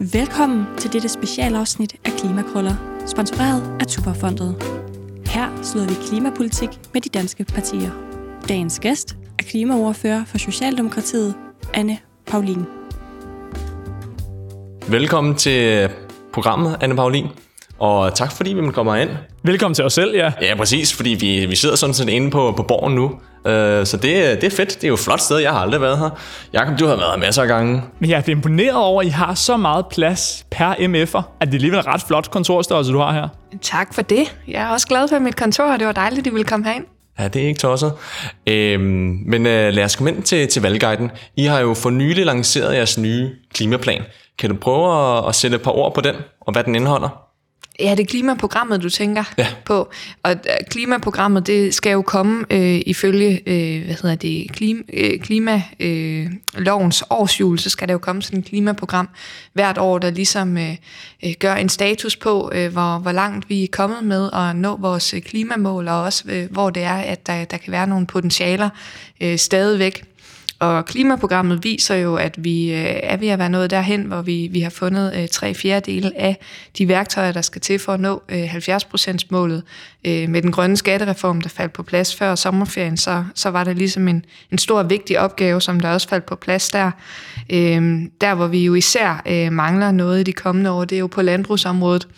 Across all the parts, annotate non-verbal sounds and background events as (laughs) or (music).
Velkommen til dette specialafsnit af Klimakrøller, sponsoreret af Tuberfondet. Her slår vi klimapolitik med de danske partier. Dagens gæst er klimaordfører for Socialdemokratiet, Anne Paulin. Velkommen til programmet, Anne Paulin. Og tak fordi vi kommer ind. Velkommen til os selv, ja. Ja, præcis, fordi vi, vi sidder sådan set inde på, på borgen nu. Uh, så det, det er fedt. Det er jo et flot sted. Jeg har aldrig været her. Jakob, du har været her masser af gange. Men jeg er imponeret over, at I har så meget plads per MF'er, at det er alligevel ret flot kontorstørrelse, du har her. Tak for det. Jeg er også glad for mit kontor, og det var dejligt, at I ville komme herind. Ja, det er ikke tosset. Øhm, men uh, lad os komme ind til, til valgguiden. I har jo for nylig lanceret jeres nye klimaplan. Kan du prøve at, at sætte et par ord på den, og hvad den indeholder? Ja, det er klimaprogrammet, du tænker ja. på. Og øh, klimaprogrammet, det skal jo komme øh, ifølge, øh, hvad hedder det, klima, øh, klimalovens øh, årsjul, så skal der jo komme sådan et klimaprogram hvert år, der ligesom øh, øh, gør en status på, øh, hvor, hvor langt vi er kommet med at nå vores klimamål, og også øh, hvor det er, at der, der kan være nogle potentialer øh, stadigvæk. Og klimaprogrammet viser jo, at vi øh, er ved at være nået derhen, hvor vi, vi har fundet øh, tre fjerdedele af de værktøjer, der skal til for at nå øh, 70%-målet. Øh, med den grønne skattereform, der faldt på plads før sommerferien, så, så var det ligesom en, en stor og vigtig opgave, som der også faldt på plads der. Der, hvor vi jo især mangler noget i de kommende år, det er jo på landbrugsområdet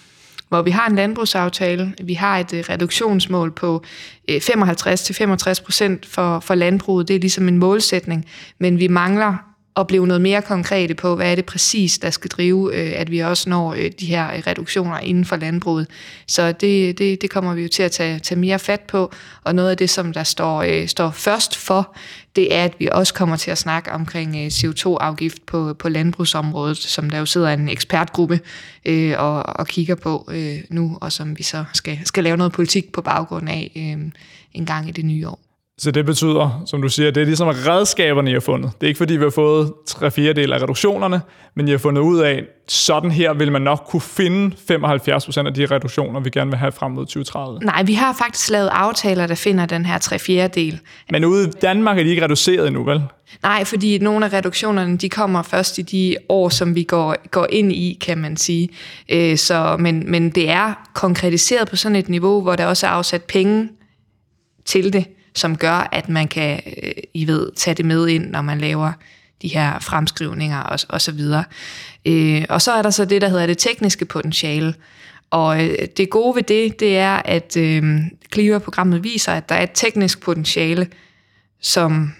hvor vi har en landbrugsaftale, vi har et øh, reduktionsmål på øh, 55-65 procent for, for landbruget, det er ligesom en målsætning, men vi mangler og blive noget mere konkrete på, hvad er det præcis, der skal drive, øh, at vi også når øh, de her øh, reduktioner inden for landbruget. Så det, det, det kommer vi jo til at tage, tage mere fat på, og noget af det, som der står, står først for, det er, at vi også kommer til at snakke omkring CO2-afgift på, på landbrugsområdet, som der jo sidder en ekspertgruppe øh, og, og kigger på øh, nu, og som vi så skal, skal lave noget politik på baggrund af øh, en gang i det nye år. Så det betyder, som du siger, det er ligesom redskaberne, I har fundet. Det er ikke fordi, vi har fået 3 4 af reduktionerne, men I har fundet ud af, sådan her vil man nok kunne finde 75 af de reduktioner, vi gerne vil have frem mod 2030. Nej, vi har faktisk lavet aftaler, der finder den her 3 4 del. Men ude i Danmark er de ikke reduceret endnu, vel? Nej, fordi nogle af reduktionerne, de kommer først i de år, som vi går, går ind i, kan man sige. Øh, så, men, men det er konkretiseret på sådan et niveau, hvor der også er afsat penge til det som gør, at man kan, øh, I ved, tage det med ind, når man laver de her fremskrivninger og, og så videre. Øh, og så er der så det, der hedder det tekniske potentiale. Og øh, det gode ved det, det er, at øh, klimaprogrammet viser, at der er et teknisk potentiale, som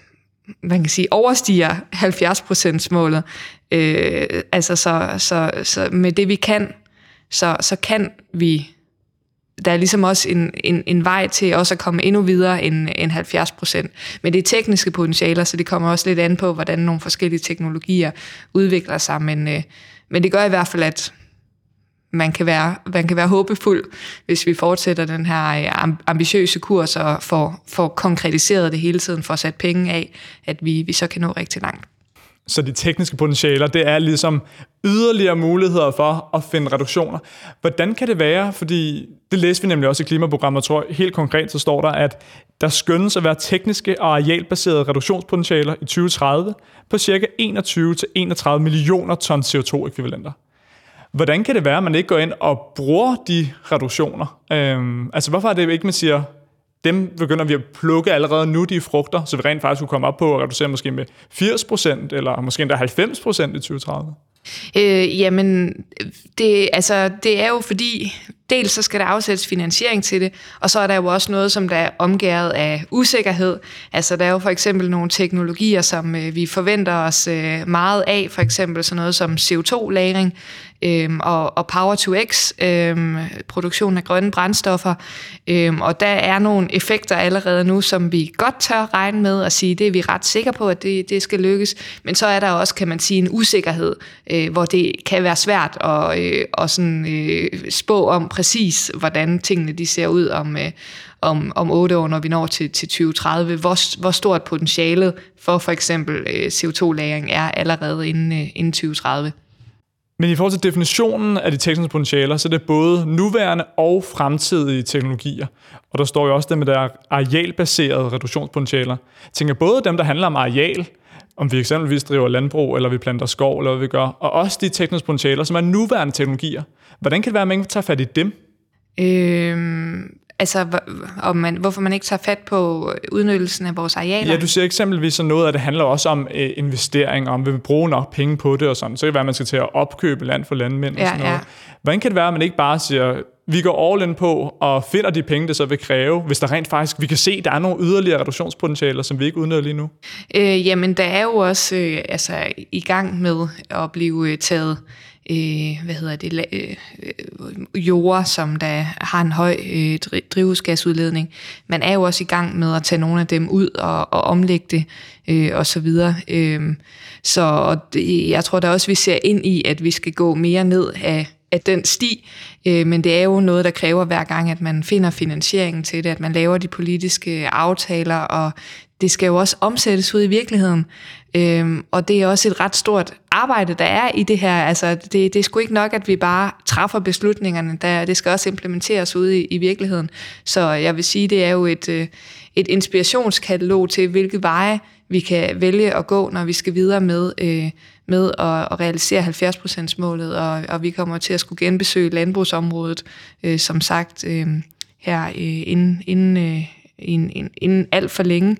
man kan sige, overstiger 70 målet. Øh, altså så, så, så med det vi kan, så, så kan vi der er ligesom også en, en, en vej til også at komme endnu videre end, end 70 procent. Men det er tekniske potentialer, så det kommer også lidt an på, hvordan nogle forskellige teknologier udvikler sig. Men, øh, men det gør i hvert fald, at man kan, være, man kan være håbefuld, hvis vi fortsætter den her øh, ambitiøse kurs og får, får konkretiseret det hele tiden, får sat penge af, at vi, vi så kan nå rigtig langt. Så de tekniske potentialer, det er ligesom yderligere muligheder for at finde reduktioner. Hvordan kan det være? Fordi det læste vi nemlig også i klimaprogrammet, tror jeg. Helt konkret så står der, at der skønnes at være tekniske og arealbaserede reduktionspotentialer i 2030 på ca. 21-31 millioner ton CO2-ekvivalenter. Hvordan kan det være, at man ikke går ind og bruger de reduktioner? Øhm, altså hvorfor er det ikke, man siger, dem begynder vi at plukke allerede nu, de frugter, så vi rent faktisk kunne komme op på at reducere måske med 80% eller måske endda 90% i 2030? Øh, jamen, det, altså, det er jo fordi, dels så skal der afsættes finansiering til det, og så er der jo også noget, som der er omgæret af usikkerhed. Altså, der er jo for eksempel nogle teknologier, som øh, vi forventer os øh, meget af, for eksempel sådan noget som CO2-lagring, øhm, og, og Power to X, øhm, produktionen af grønne brændstoffer. Øhm, og der er nogle effekter allerede nu, som vi godt tør regne med og sige, det er vi ret sikre på, at det, det skal lykkes. Men så er der også, kan man sige, en usikkerhed, øh, hvor det kan være svært at, øh, at sådan, øh, spå om præcis, hvordan tingene de ser ud om, øh, om, om otte år, når vi når til, til 2030. Hvor, hvor stort potentialet for for eksempel øh, CO2-lagring er allerede inden, øh, inden 2030. Men i forhold til definitionen af de tekniske potentialer, så er det både nuværende og fremtidige teknologier. Og der står jo også det med der arealbaserede reduktionspotentialer. Jeg tænker både dem, der handler om areal, om vi eksempelvis driver landbrug, eller vi planter skov, eller hvad vi gør, og også de tekniske potentialer, som er nuværende teknologier. Hvordan kan det være, at man ikke tager fat i dem? Øhm, altså, om man, hvorfor man ikke tager fat på udnyttelsen af vores arealer? Ja, du siger eksempelvis sådan noget, at det handler også om øh, investering, om vi vil bruge nok penge på det og sådan. Så kan det være, at man skal til at opkøbe land for landmænd Ja, og sådan noget. ja. Hvordan kan det være, at man ikke bare siger, vi går all in på og finder de penge, det så vil kræve, hvis der rent faktisk, vi kan se, der er nogle yderligere reduktionspotentialer, som vi ikke udnytter lige nu? Øh, jamen, der er jo også øh, altså, i gang med at blive øh, taget øh, hvad hedder det, øh, øh, jorder, som der har en høj øh, drivhusgasudledning. Man er jo også i gang med at tage nogle af dem ud og, og omlægge det øh, og så videre. Øh, så og det, jeg tror da også, vi ser ind i, at vi skal gå mere ned af af den sti, øh, men det er jo noget, der kræver hver gang, at man finder finansieringen til det, at man laver de politiske aftaler, og det skal jo også omsættes ud i virkeligheden. Øhm, og det er også et ret stort arbejde, der er i det her. Altså, det, det er sgu ikke nok, at vi bare træffer beslutningerne. Der, det skal også implementeres ude i, i virkeligheden. Så jeg vil sige, det er jo et, øh, et inspirationskatalog til, hvilke veje vi kan vælge at gå, når vi skal videre med, øh, med at, at realisere 70%-målet, og, og vi kommer til at skulle genbesøge landbrugsområdet, øh, som sagt, øh, her øh, inden, inden, øh, inden, inden alt for længe.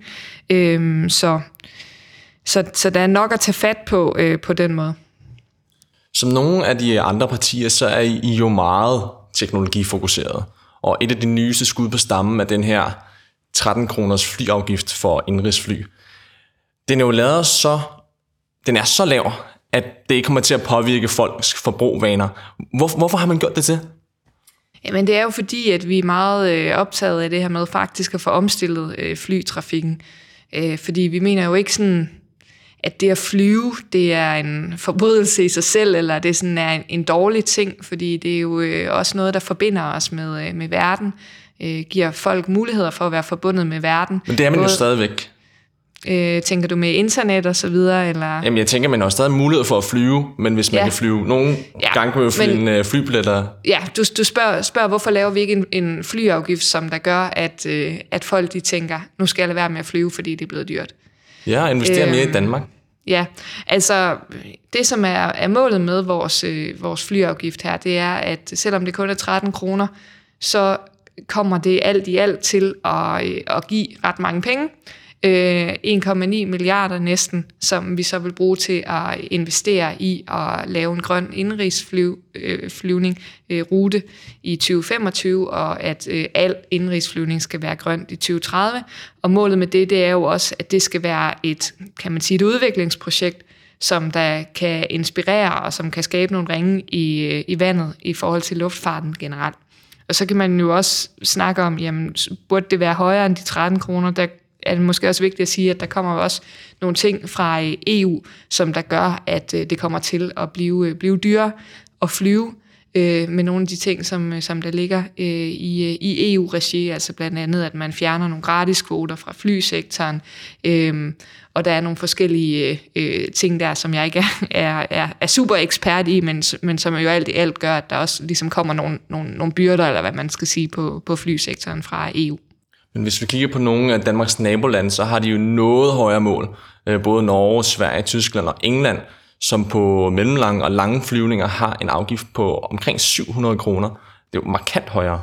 Øh, så, så, så der er nok at tage fat på øh, på den måde. Som nogle af de andre partier, så er I jo meget teknologifokuseret. Og et af de nyeste skud på stammen er den her 13 kroners flyafgift for indrigsfly. Den er jo lavet så, den er så lav, at det ikke kommer til at påvirke folks forbrugvaner. Hvor, hvorfor har man gjort det til? Jamen det er jo fordi, at vi er meget øh, optaget af det her med faktisk at få omstillet øh, flytrafikken. Øh, fordi vi mener jo ikke sådan, at det at flyve, det er en forbrydelse i sig selv, eller det sådan er en, en dårlig ting, fordi det er jo øh, også noget, der forbinder os med, øh, med verden, øh, giver folk muligheder for at være forbundet med verden. Men det er man jo Både- stadigvæk. Øh, tænker du med internet og så videre, eller? Jamen jeg tænker, man har stadig mulighed for at flyve, men hvis man Ja. kan flyve nogle Ja, gange kan man jo flyve men- en uh, flybilletter. Ja, du, du spørger, spørger, hvorfor laver vi ikke en, en flyafgift, som der gør, at, øh, at folk de tænker, nu skal jeg lade være med at flyve, fordi det er blevet dyrt. Ja, og investere mere i Øhm, Danmark. Ja, altså det som er, er målet med vores, øh, vores flyafgift her, det er, at selvom det kun er 13 kroner, så kommer det alt i alt til at, øh, at give ret mange penge. Øh, 1,9 milliarder næsten, som vi så vil bruge til at investere i at lave en grøn indrigsflyvning øh, øh, rute i 2025, og at øh, al indrigsflyvning skal være grønt i 2030. Og målet med det, det er jo også, at det skal være et, kan man sige, et udviklingsprojekt, som der kan inspirere og som kan skabe nogle ringe i, i vandet i forhold til luftfarten generelt. Og så kan man jo også snakke om, jamen, burde det være højere end de 13 kroner? Der er det måske også vigtigt at sige, at der kommer også nogle ting fra øh, EU, som der gør, at øh, det kommer til at blive, øh, blive dyrere at flyve øh, med nogle af de ting, som, øh, som der ligger øh, i, øh, i EU-regi, altså blandt andet, at man fjerner nogle gratis kvoter fra flysektoren, øh, og der er nogle forskellige øh, øh, ting der, som jeg ikke er, (laughs) er, er, er super ekspert i, men, men som jo alt i alt gør, at der også ligesom kommer nogle, nogle, nogle byrder, eller hvad man skal sige, på, på flysektoren fra EU. Men hvis vi kigger på nogle af Danmarks nabolande, så har de jo noget højere mål. Både Norge, Sverige, Tyskland og England, som på mellemlange og lange flyvninger har en afgift på omkring 700 kroner. Det er jo markant højere.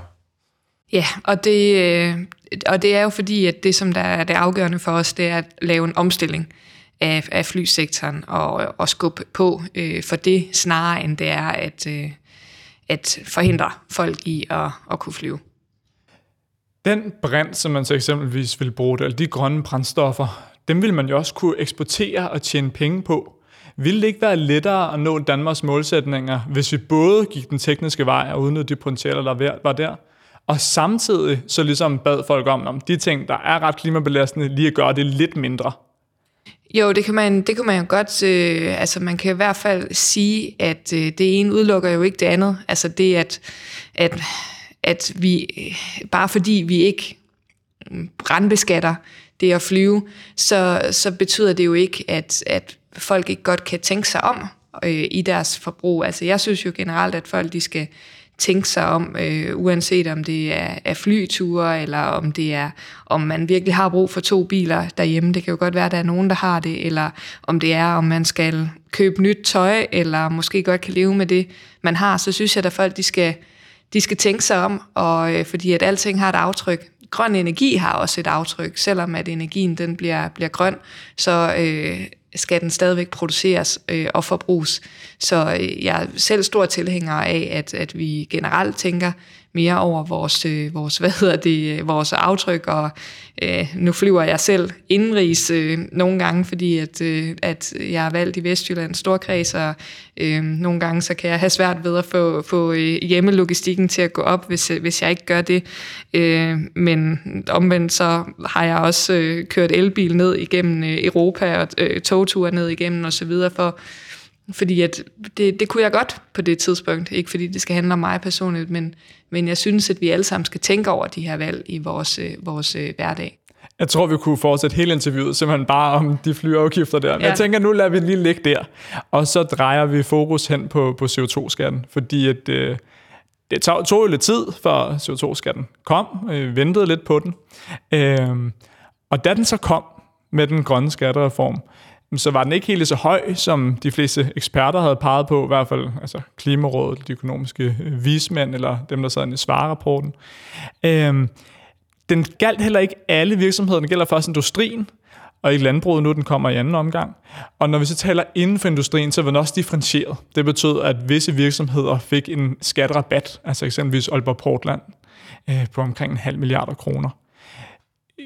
Ja, og det, øh, og det er jo fordi, at det, som der er det afgørende for os, det er at lave en omstilling af, af flysektoren og, og skubbe på øh, for det, snarere end det er at, øh, at forhindre folk i at, at kunne flyve. Den brint, som man så eksempelvis vil bruge det, eller de grønne brændstoffer, dem vil man jo også kunne eksportere og tjene penge på. Vil det ikke være lettere at nå Danmarks målsætninger, hvis vi både gik den tekniske vej og udnyttede de potentialer, der var der, og samtidig så ligesom bad folk om, om de ting, der er ret klimabelastende, lige at gøre det lidt mindre? Jo, det kan man, det kan man jo godt, øh, altså man kan i hvert fald sige, at øh, det ene udelukker jo ikke det andet. Altså det, at, at, at vi, øh, bare fordi vi ikke mm, brandbeskatter det at flyve, så, så betyder det jo ikke, at, at folk ikke godt kan tænke sig om øh, i deres forbrug. Altså jeg synes jo generelt, at folk de skal, tænke sig om, øh, uanset om det er, er flyture, eller om det er, om man virkelig har brug for to biler derhjemme. Det kan jo godt være, at der er nogen, der har det, eller om det er, om man skal købe nyt tøj, eller måske godt kan leve med det, man har. Så synes jeg, at folk de skal, de skal tænke sig om, og, øh, fordi at alting har et aftryk. Grøn energi har også et aftryk, selvom at energien den bliver, bliver grøn, så øh, skal den stadigvæk produceres øh, og forbruges. Så øh, jeg er selv stor tilhænger af, at, at vi generelt tænker mere over vores, øh, vores, hvad hedder det, øh, vores aftryk, og øh, nu flyver jeg selv indenrigs øh, nogle gange, fordi at, øh, at jeg er valgt i Vestjyllands Storkreds, og øh, nogle gange så kan jeg have svært ved at få, få øh, hjemmelogistikken til at gå op, hvis, øh, hvis jeg ikke gør det. Øh, men omvendt så har jeg også øh, kørt elbil ned igennem øh, Europa, og øh, togture ned igennem osv., for fordi at det, det kunne jeg godt på det tidspunkt. Ikke fordi det skal handle om mig personligt, men, men jeg synes, at vi alle sammen skal tænke over de her valg i vores, øh, vores øh, hverdag. Jeg tror, vi kunne fortsætte hele interviewet simpelthen bare om de flyafgifter der. Men ja. jeg tænker, nu lader vi lige ligge der. Og så drejer vi fokus hen på, på CO2-skatten. Fordi at, øh, det tog, tog jo lidt tid, før CO2-skatten kom. Vi ventede lidt på den. Øh, og da den så kom med den grønne skattereform, så var den ikke helt så høj, som de fleste eksperter havde peget på, i hvert fald altså Klimarådet, de økonomiske øh, vismænd, eller dem, der sad i svarerapporten. Øhm, den galt heller ikke alle virksomheder, den gælder først industrien, og i landbruget nu, den kommer i anden omgang. Og når vi så taler inden for industrien, så var den også differentieret. Det betød, at visse virksomheder fik en skatterabat, altså eksempelvis Aalborg Portland, øh, på omkring en halv milliard kroner.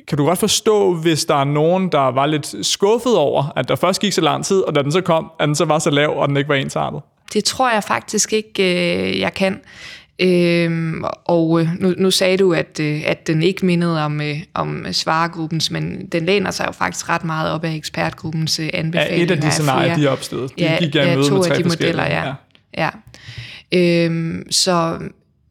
Kan du godt forstå, hvis der er nogen, der var lidt skuffet over, at der først gik så lang tid, og da den så kom, at den så var så lav, og den ikke var ensartet? Det tror jeg faktisk ikke, øh, jeg kan. Øhm, og øh, nu, nu sagde du, at, øh, at den ikke mindede om, øh, om svaregruppens, men den læner sig jo faktisk ret meget op af ekspertgruppens øh, anbefalinger. Ja, et af de scenarier, de opstod. De ja, gik ja, to med af de modeller, ja. ja. ja. Øhm, så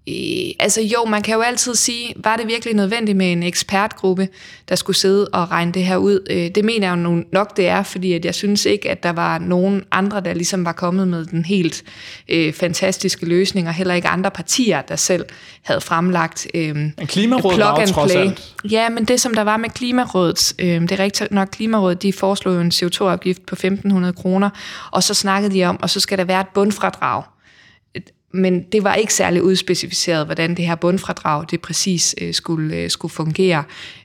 Øh, altså jo, man kan jo altid sige, var det virkelig nødvendigt med en ekspertgruppe, der skulle sidde og regne det her ud? Øh, det mener jeg jo nok, det er, fordi at jeg synes ikke, at der var nogen andre, der ligesom var kommet med den helt øh, fantastiske løsning, og heller ikke andre partier, der selv havde fremlagt øh, en Klimarådet plug and play. Ja, men det som der var med Klimarådet, øh, det er rigtigt nok, Klimarådet, de foreslog en CO2-afgift på 1.500 kroner, og så snakkede de om, og så skal der være et bundfradrag men det var ikke særlig udspecificeret, hvordan det her bundfradrag det præcis øh, skulle, øh, skulle fungere.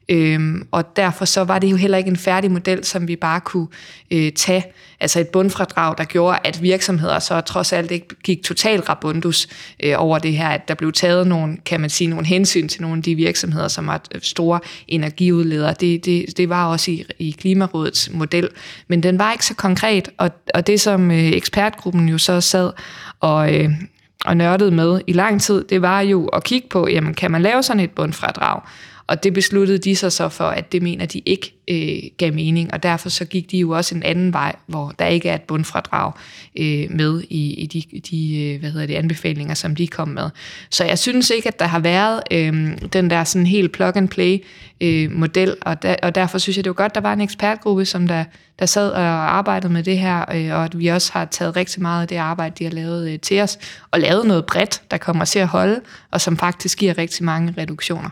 Øhm, og derfor så var det jo heller ikke en færdig model, som vi bare kunne øh, tage. Altså et bundfradrag, der gjorde, at virksomheder så trods alt ikke gik totalt rabundus øh, over det her, at der blev taget nogle, kan man sige, nogle hensyn til nogle af de virksomheder, som var øh, store energiudledere. Det, det, det var også i, i Klimarådets model, men den var ikke så konkret, og, og det som øh, ekspertgruppen jo så sad og, øh, og nørdede med i lang tid, det var jo at kigge på, jamen kan man lave sådan et bundfradrag? Og det besluttede de sig så for, at det mener de ikke øh, gav mening, og derfor så gik de jo også en anden vej, hvor der ikke er et bundfradrag øh, med i, i de, de øh, hvad hedder det, anbefalinger, som de kom med. Så jeg synes ikke, at der har været øh, den der sådan helt plug-and-play øh, model, og, der, og derfor synes jeg, det var godt, der var en ekspertgruppe, som der, der sad og arbejdede med det her, øh, og at vi også har taget rigtig meget af det arbejde, de har lavet øh, til os, og lavet noget bredt, der kommer til at holde, og som faktisk giver rigtig mange reduktioner.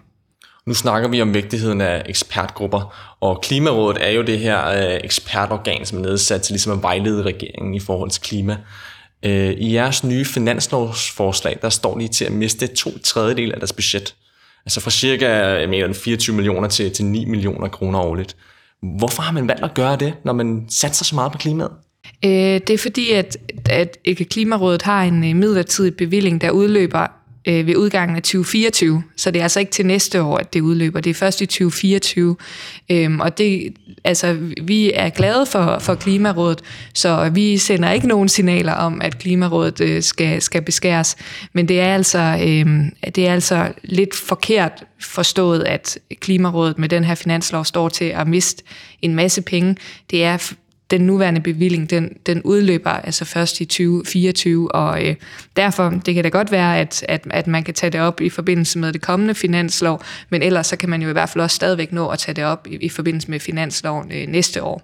Nu snakker vi om vigtigheden af ekspertgrupper, og Klimarådet er jo det her øh, ekspertorgan, som er nedsat til ligesom at vejlede regeringen i forhold til klima. Øh, I jeres nye finanslovsforslag, der står lige til at miste to tredjedel af deres budget. Altså fra cirka mere 24 millioner til, til 9 millioner kroner årligt. Hvorfor har man valgt at gøre det, når man satser så meget på klimaet? Øh, det er fordi, at, at Klimarådet har en midlertidig bevilling, der udløber øh, ved udgangen af 2024. Så det er altså ikke til næste år, at det udløber. Det er først i 2024. Øhm, og det, altså, vi er glade for, for Klimarådet, så vi sender ikke nogen signaler om, at Klimarådet øh, skal, skal beskæres. Men det er, altså, øh, det er altså lidt forkert forstået, at Klimarådet med den her finanslov står til at miste en masse penge. Det er den nuværende bevilling, den, den udløber altså først i 2024, og øh, derfor, det kan da godt være, at, at, at man kan tage det op i forbindelse med det kommende finanslov, men ellers så kan man jo i hvert fald også stadigvæk nå at tage det op i, i forbindelse med finansloven øh, næste år.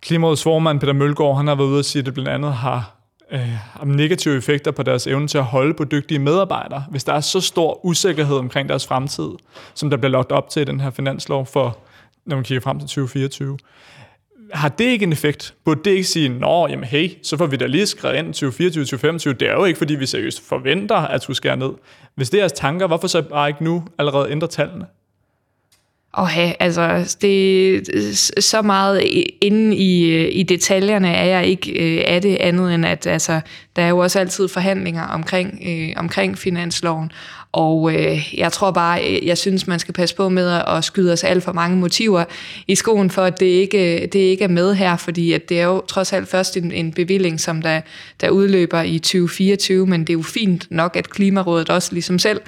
Klimarådets formand Peter Mølgaard, han har været ude at sige, at det blandt andet har øh, om negative effekter på deres evne til at holde på dygtige medarbejdere, hvis der er så stor usikkerhed omkring deres fremtid, som der bliver lagt op til i den her finanslov for, når man kigger frem til 2024. Har det ikke en effekt? Burde det ikke sige, nå, jamen hey, så får vi da lige skrevet ind 2024, 2025. Det er jo ikke, fordi vi seriøst forventer, at du skære ned. Hvis det er jeres tanker, hvorfor så bare ikke nu allerede ændre tallene? Og okay, altså, det, så meget inde i, øh, i detaljerne er jeg ikke øh, af det andet end, at altså, der er jo også altid forhandlinger omkring, øh, omkring finansloven, og øh, jeg tror bare, øh, jeg synes, man skal passe på med at skyde os alt for mange motiver i skoen for, at det ikke, øh, det ikke er med her, fordi at det er jo trods alt først en, en bevilling, som der, der udløber i 2024, men det er jo fint nok, at Klimarådet også ligesom selv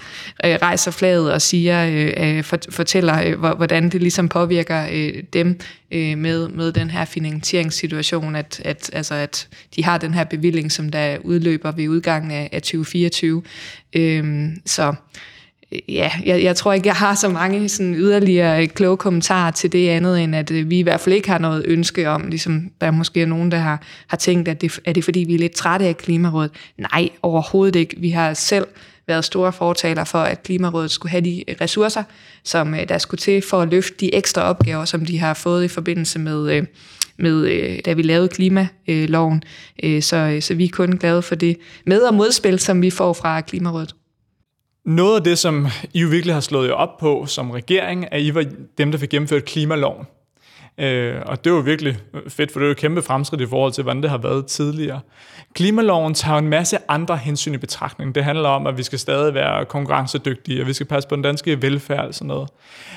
øh, rejser flaget og siger, øh, øh for, fortæller, øh, hvordan det ligesom påvirker øh, dem øh, med, med den her finansieringssituation, at, at, altså, at de har den her bevilling, som der udløber ved udgangen af, af 2024. Øhm, øh, så ja, jeg, jeg tror ikke, jeg har så mange sådan yderligere øh, kloge kommentarer til det andet, end at øh, vi i hvert fald ikke har noget ønske om, ligesom der er måske nogen, der har, har tænkt, at det, er det fordi, vi er lidt trætte af Klimarådet? Nej, overhovedet ikke. Vi har selv været store fortaler for, at Klimarådet skulle have de ressourcer, som øh, der skulle til for at løfte de ekstra opgaver, som de har fået i forbindelse med, øh, med øh, da vi lavede klimaloven. Så, så vi er kun glade for det med- og modspil, som vi får fra Klimarådet. Noget af det, som I jo virkelig har slået jer op på som regering, er, at I var dem, der fik gennemført klimaloven. Øh, og det var virkelig fedt, for det var et kæmpe fremskridt i forhold til, hvordan det har været tidligere. Klimaloven tager en masse andre hensyn i betragtning. Det handler om, at vi skal stadig være konkurrencedygtige, og vi skal passe på den danske velfærd og sådan noget.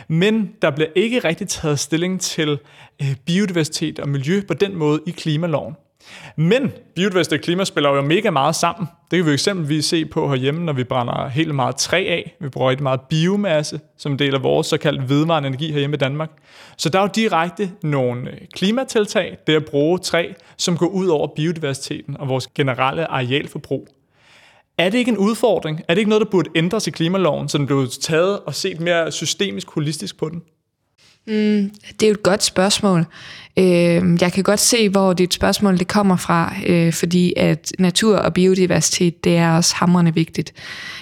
Men der bliver ikke rigtig taget stilling til øh, biodiversitet og miljø på den måde i klimaloven. Men biodiversitet og klima spiller jo mega meget sammen. Det kan vi eksempelvis se på herhjemme, når vi brænder helt meget træ af. Vi bruger rigtig meget biomasse som del af vores såkaldt vedvarende energi herhjemme i Danmark. Så der er jo direkte nogle øh, klimatiltag, det at bruge træ, som går ud over biodiversiteten og vores generelle arealforbrug. Er det ikke en udfordring? Er det ikke noget, der burde ændres i klimaloven, så den blev taget og set mere systemisk holistisk på den? Mm, det er jo et godt spørgsmål. Øh, jeg kan godt se, hvor dit spørgsmål det kommer fra, øh, fordi at natur og biodiversitet, det er også hamrende vigtigt.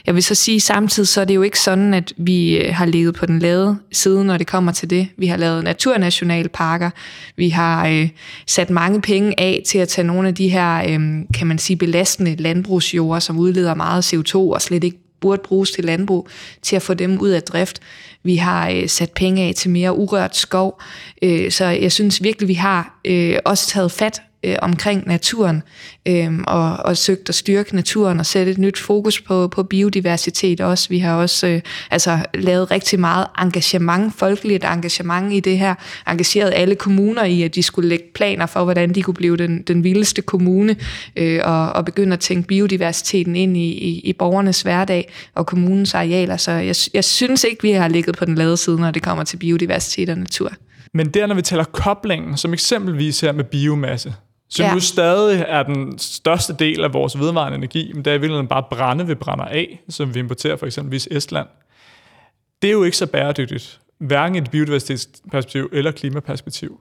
Jeg vil så sige samtidig, så er det jo ikke sådan, at vi øh, har levet på den lade side, når det kommer til det. Vi har lavet naturnationalparker. Vi har øh, sat mange penge af til at tage nogle af de her, øh, kan man sige, belastende landbrugsjord, som udleder meget CO2 og slet ikke burde bruges til landbrug, til at få dem ud af drift. Vi har øh, sat penge af til mere urørt skov, øh, så jeg synes virkelig, vi har øh, også taget fat øh, omkring naturen, øh, og, og søgt at styrke naturen og sætte et nyt fokus på, på biodiversitet også. Vi har også øh, altså, lavet rigtig meget engagement, folkeligt engagement i det her, engageret alle kommuner i, at de skulle lægge planer for, hvordan de kunne blive den, den vildeste kommune, øh, og, og begynde at tænke biodiversiteten ind i, i, i borgernes hverdag og kommunens arealer. Så jeg, jeg synes ikke, vi har ligget på den lade side, når det kommer til biodiversitet og natur. Men der, når vi taler koblingen, som eksempelvis her med biomasse, som ja. jo stadig er den største del af vores vedvarende energi, men det er i virkeligheden bare brænde, vi brænder af, som vi importerer for eksempelvis Estland. Det er jo ikke så bæredygtigt, hverken et biodiversitetsperspektiv eller klimaperspektiv.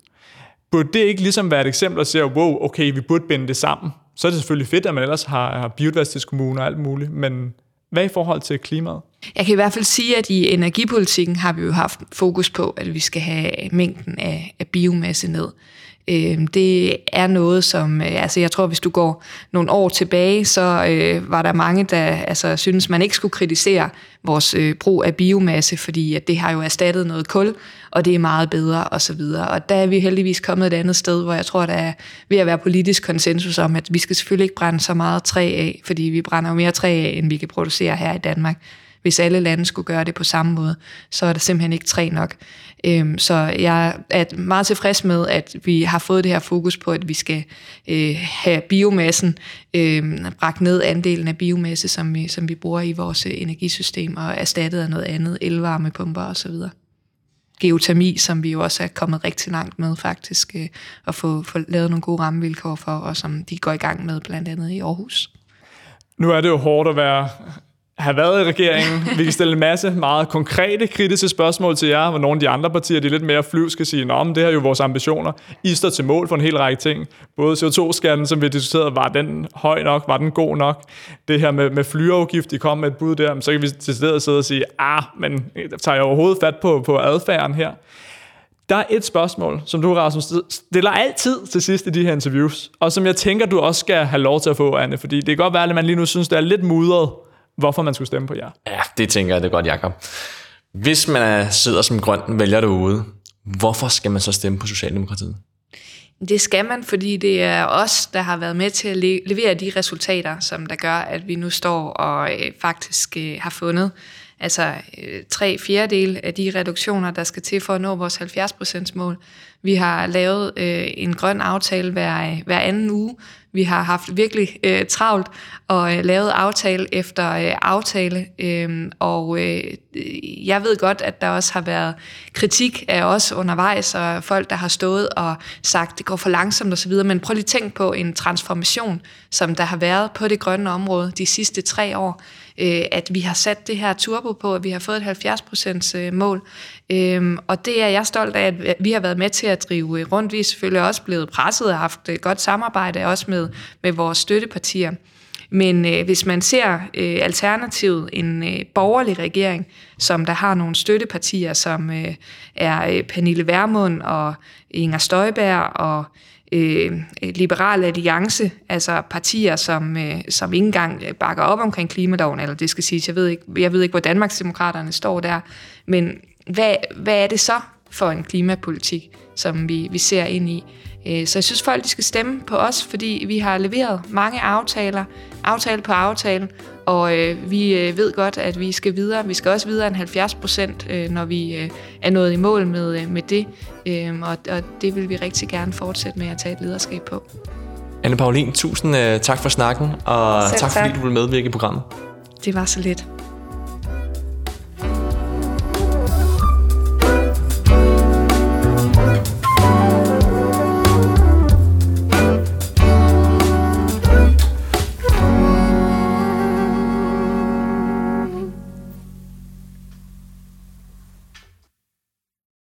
Burde det ikke ligesom være et eksempel at sige, wow, okay, vi burde binde det sammen? Så er det selvfølgelig fedt, at man ellers har, har biodiversitetskommuner og alt muligt, men hvad i forhold til klimaet? Jeg kan i hvert fald sige, at i energipolitikken har vi jo haft fokus på, at vi skal have mængden af, af biomasse ned. Øh, det er noget, som, øh, altså jeg tror, hvis du går nogle år tilbage, så øh, var der mange, der altså, synes, man ikke skulle kritisere vores øh, brug af biomasse, fordi at det har jo erstattet noget kul, og det er meget bedre osv. Og, og der er vi heldigvis kommet et andet sted, hvor jeg tror, der er ved at være politisk konsensus om, at vi skal selvfølgelig ikke brænde så meget træ af, fordi vi brænder jo mere træ af, end vi kan producere her i Danmark hvis alle lande skulle gøre det på samme måde, så er der simpelthen ikke træ nok. Øhm, så jeg er meget tilfreds med, at vi har fået det her fokus på, at vi skal øh, have biomassen øh, bragt ned andelen af biomasse, som vi, som vi bruger i vores øh, energisystem, og erstattet af noget andet, elvarmepumper osv geotermi, som vi jo også er kommet rigtig langt med faktisk, øh, at få, få lavet nogle gode rammevilkår for, og som de går i gang med blandt andet i Aarhus. Nu er det jo hårdt at være have været i regeringen. Vi kan stille en masse meget konkrete, kritiske spørgsmål til jer, hvor nogle af de andre partier, de er lidt mere flyv, skal sige, Nå, men det her er jo vores ambitioner. I står til mål for en hel række ting. Både CO2-skatten, som vi diskuterede, var den høj nok, var den god nok? Det her med, med flyafgift, de kom med et bud der, så kan vi til stedet sidde og sige, ah, men tager jeg overhovedet fat på, på adfærden her? Der er et spørgsmål, som du, Rasmus, stiller altid til sidst i de her interviews, og som jeg tænker, du også skal have lov til at få, Anne, fordi det kan godt være, at man lige nu synes, det er lidt mudret, hvorfor man skulle stemme på jer. Ja, det tænker jeg, det er godt, Jacob. Hvis man sidder som grøn vælger derude, hvorfor skal man så stemme på Socialdemokratiet? Det skal man, fordi det er os, der har været med til at levere de resultater, som der gør, at vi nu står og øh, faktisk øh, har fundet altså øh, tre fjerdedel af de reduktioner, der skal til for at nå vores 70% mål. Vi har lavet øh, en grøn aftale hver, hver anden uge. Vi har haft virkelig øh, travlt og øh, lavet aftale efter øh, aftale. Øh, og øh, jeg ved godt, at der også har været kritik af os undervejs, og folk, der har stået og sagt, det går for langsomt osv., men prøv lige at tænke på en transformation, som der har været på det grønne område de sidste tre år øh, at vi har sat det her turbo på, at vi har fået et 70% øh, mål. Øhm, og det er jeg stolt af, at vi har været med til at drive rundt. Vi er selvfølgelig også blevet presset og haft et godt samarbejde også med, med vores støttepartier. Men øh, hvis man ser øh, alternativet, en øh, borgerlig regering, som der har nogle støttepartier, som øh, er øh, Pernille Vermund og Inger Støjberg og øh, Liberal Alliance, altså partier, som, øh, som ikke engang bakker op omkring klimaloven, eller det skal siges, jeg ved ikke, jeg ved ikke hvor Danmarksdemokraterne står der, men hvad, hvad er det så for en klimapolitik, som vi, vi ser ind i? Øh, så jeg synes, folk de skal stemme på os, fordi vi har leveret mange aftaler, aftale på aftale, og øh, vi øh, ved godt, at vi skal videre. Vi skal også videre end 70 procent, øh, når vi øh, er nået i mål med, øh, med det. Øh, og, og det vil vi rigtig gerne fortsætte med at tage et lederskab på. Anne Paulin, tusind øh, tak for snakken, og tak, tak fordi du ville medvirke i programmet. Det var så lidt.